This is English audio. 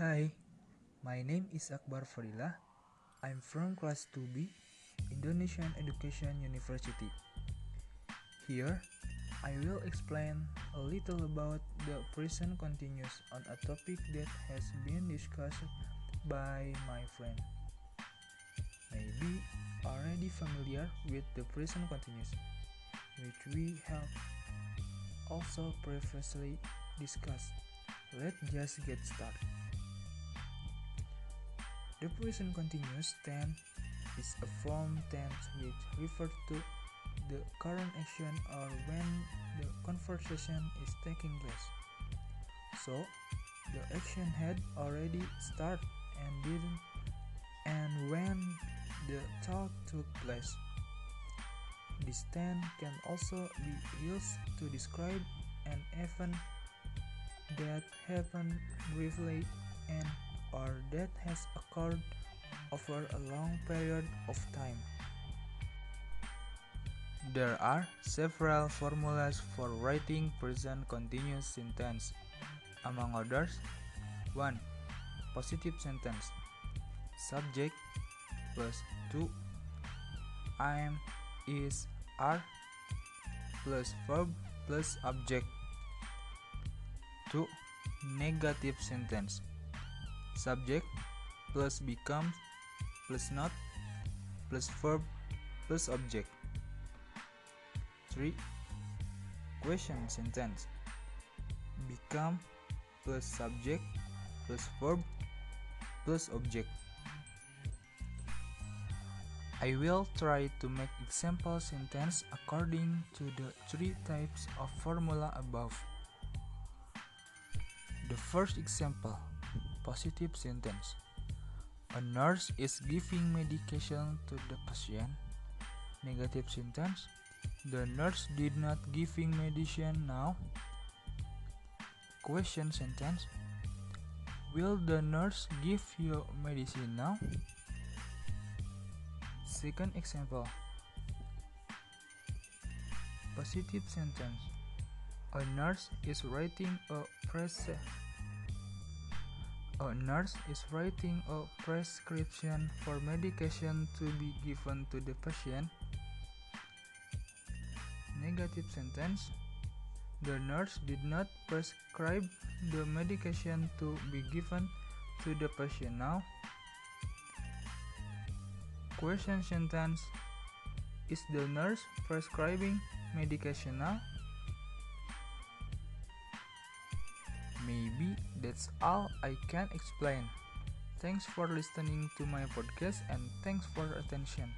Hi, my name is Akbar Fadila. I'm from class 2B, Indonesian Education University. Here, I will explain a little about the present continuous on a topic that has been discussed by my friend. Maybe already familiar with the present continuous, which we have also previously discussed. Let's just get started. The present continuous tense is a form tense which refers to the current action or when the conversation is taking place. So, the action had already started and didn't and when the talk took place. This tense can also be used to describe an event that happened briefly and or that has occurred over a long period of time. There are several formulas for writing present continuous sentence. Among others, 1. Positive sentence. Subject plus 2 I am is are plus verb plus object 2. Negative sentence Subject plus becomes plus not plus verb plus object 3. Question sentence Become plus subject plus verb plus object I will try to make example sentence according to the three types of formula above. The first example positive sentence. A nurse is giving medication to the patient. Negative sentence. The nurse did not giving medicine now. Question sentence. Will the nurse give you medicine now? Second example. Positive sentence. A nurse is writing a pres a nurse is writing a prescription for medication to be given to the patient. Negative sentence. The nurse did not prescribe the medication to be given to the patient now. Question sentence. Is the nurse prescribing medication now? Maybe that's all I can explain. Thanks for listening to my podcast and thanks for attention.